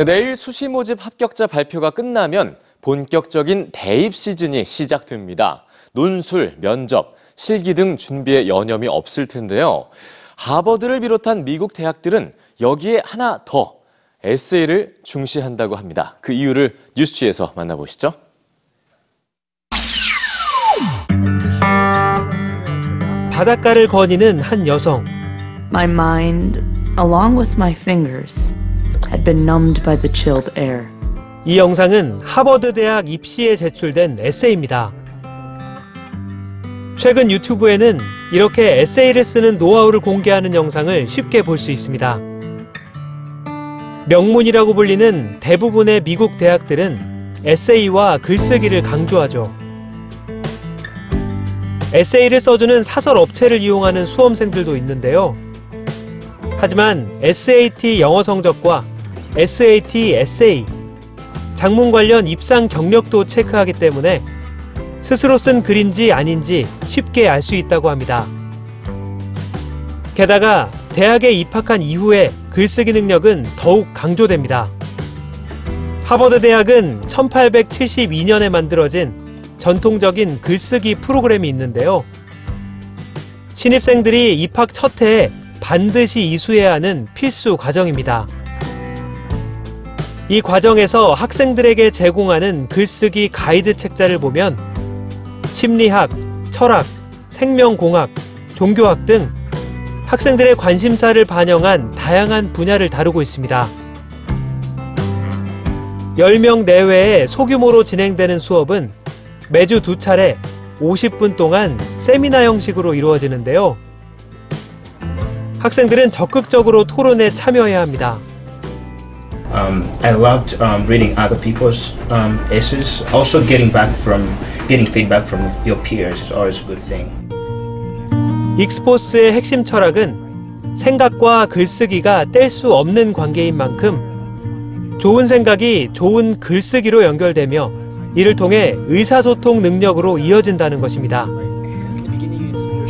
네, 내일 수시 모집 합격자 발표가 끝나면 본격적인 대입 시즌이 시작됩니다. 논술, 면접, 실기 등 준비에 여념이 없을 텐데요. 하버드를 비롯한 미국 대학들은 여기에 하나 더 에세이를 중시한다고 합니다. 그 이유를 뉴스지에서 만나보시죠. 바닷가를 거니는 한 여성. My mind, along with my fingers, had been numbed by the chilled air. 이 영상은 하버드 대학 입시에 제출된 에세이입니다. 최근 유튜브에는 이렇게 에세이를 쓰는 노하우를 공개하는 영상을 쉽게 볼 수 있습니다. 명문이라고 불리는 대부분의 미국 대학들은 에세이와 글쓰기를 강조하죠. 에세이를 써주는 사설 업체를 이용하는 수험생들도 있는데요. 하지만 SAT 영어 성적과 SAT 에세이, 장문 관련 입상 경력도 체크하기 때문에 스스로 쓴 글인지 아닌지 쉽게 알 수 있다고 합니다. 게다가 대학에 입학한 이후에 글쓰기 능력은 더욱 강조됩니다. 하버드 대학은 1872년에 만들어진 전통적인 글쓰기 프로그램이 있는데요. 신입생들이 입학 첫 해에 반드시 이수해야 하는 필수 과정입니다. 이 과정에서 학생들에게 제공하는 글쓰기 가이드 책자를 보면 심리학, 철학, 생명공학, 종교학 등 학생들의 관심사를 반영한 다양한 분야를 다루고 있습니다. 10명 내외의 소규모로 진행되는 수업은 매주 두 차례 50분 동안 세미나 형식으로 이루어지는데요. 학생들은 적극적으로 토론에 참여해야 합니다. Um, I loved um, reading other people's um, essays. Also, getting back from getting feedback from your peers is always a good thing. 익스포스의 핵심 철학은 생각과 글쓰기가 뗄 수 없는 관계인 만큼 좋은 생각이 좋은 글쓰기로 연결되며 이를 통해 의사소통 능력으로 이어진다는 것입니다.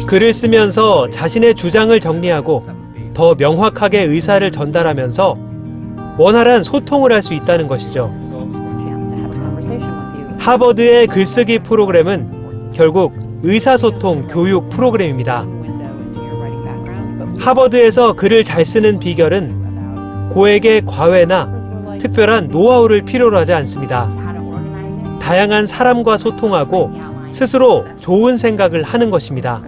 글을 쓰면서 자신의 주장을 정리하고 더 명확하게 의사를 전달하면서 원활한 소통을 할 수 있다는 것이죠. 하버드의 글쓰기 프로그램은 결국 의사소통 교육 프로그램입니다. 하버드에서 글을 잘 쓰는 비결은 고액의 과외나 특별한 노하우를 필요로 하지 않습니다. 다양한 사람과 소통하고 스스로 좋은 생각을 하는 것입니다.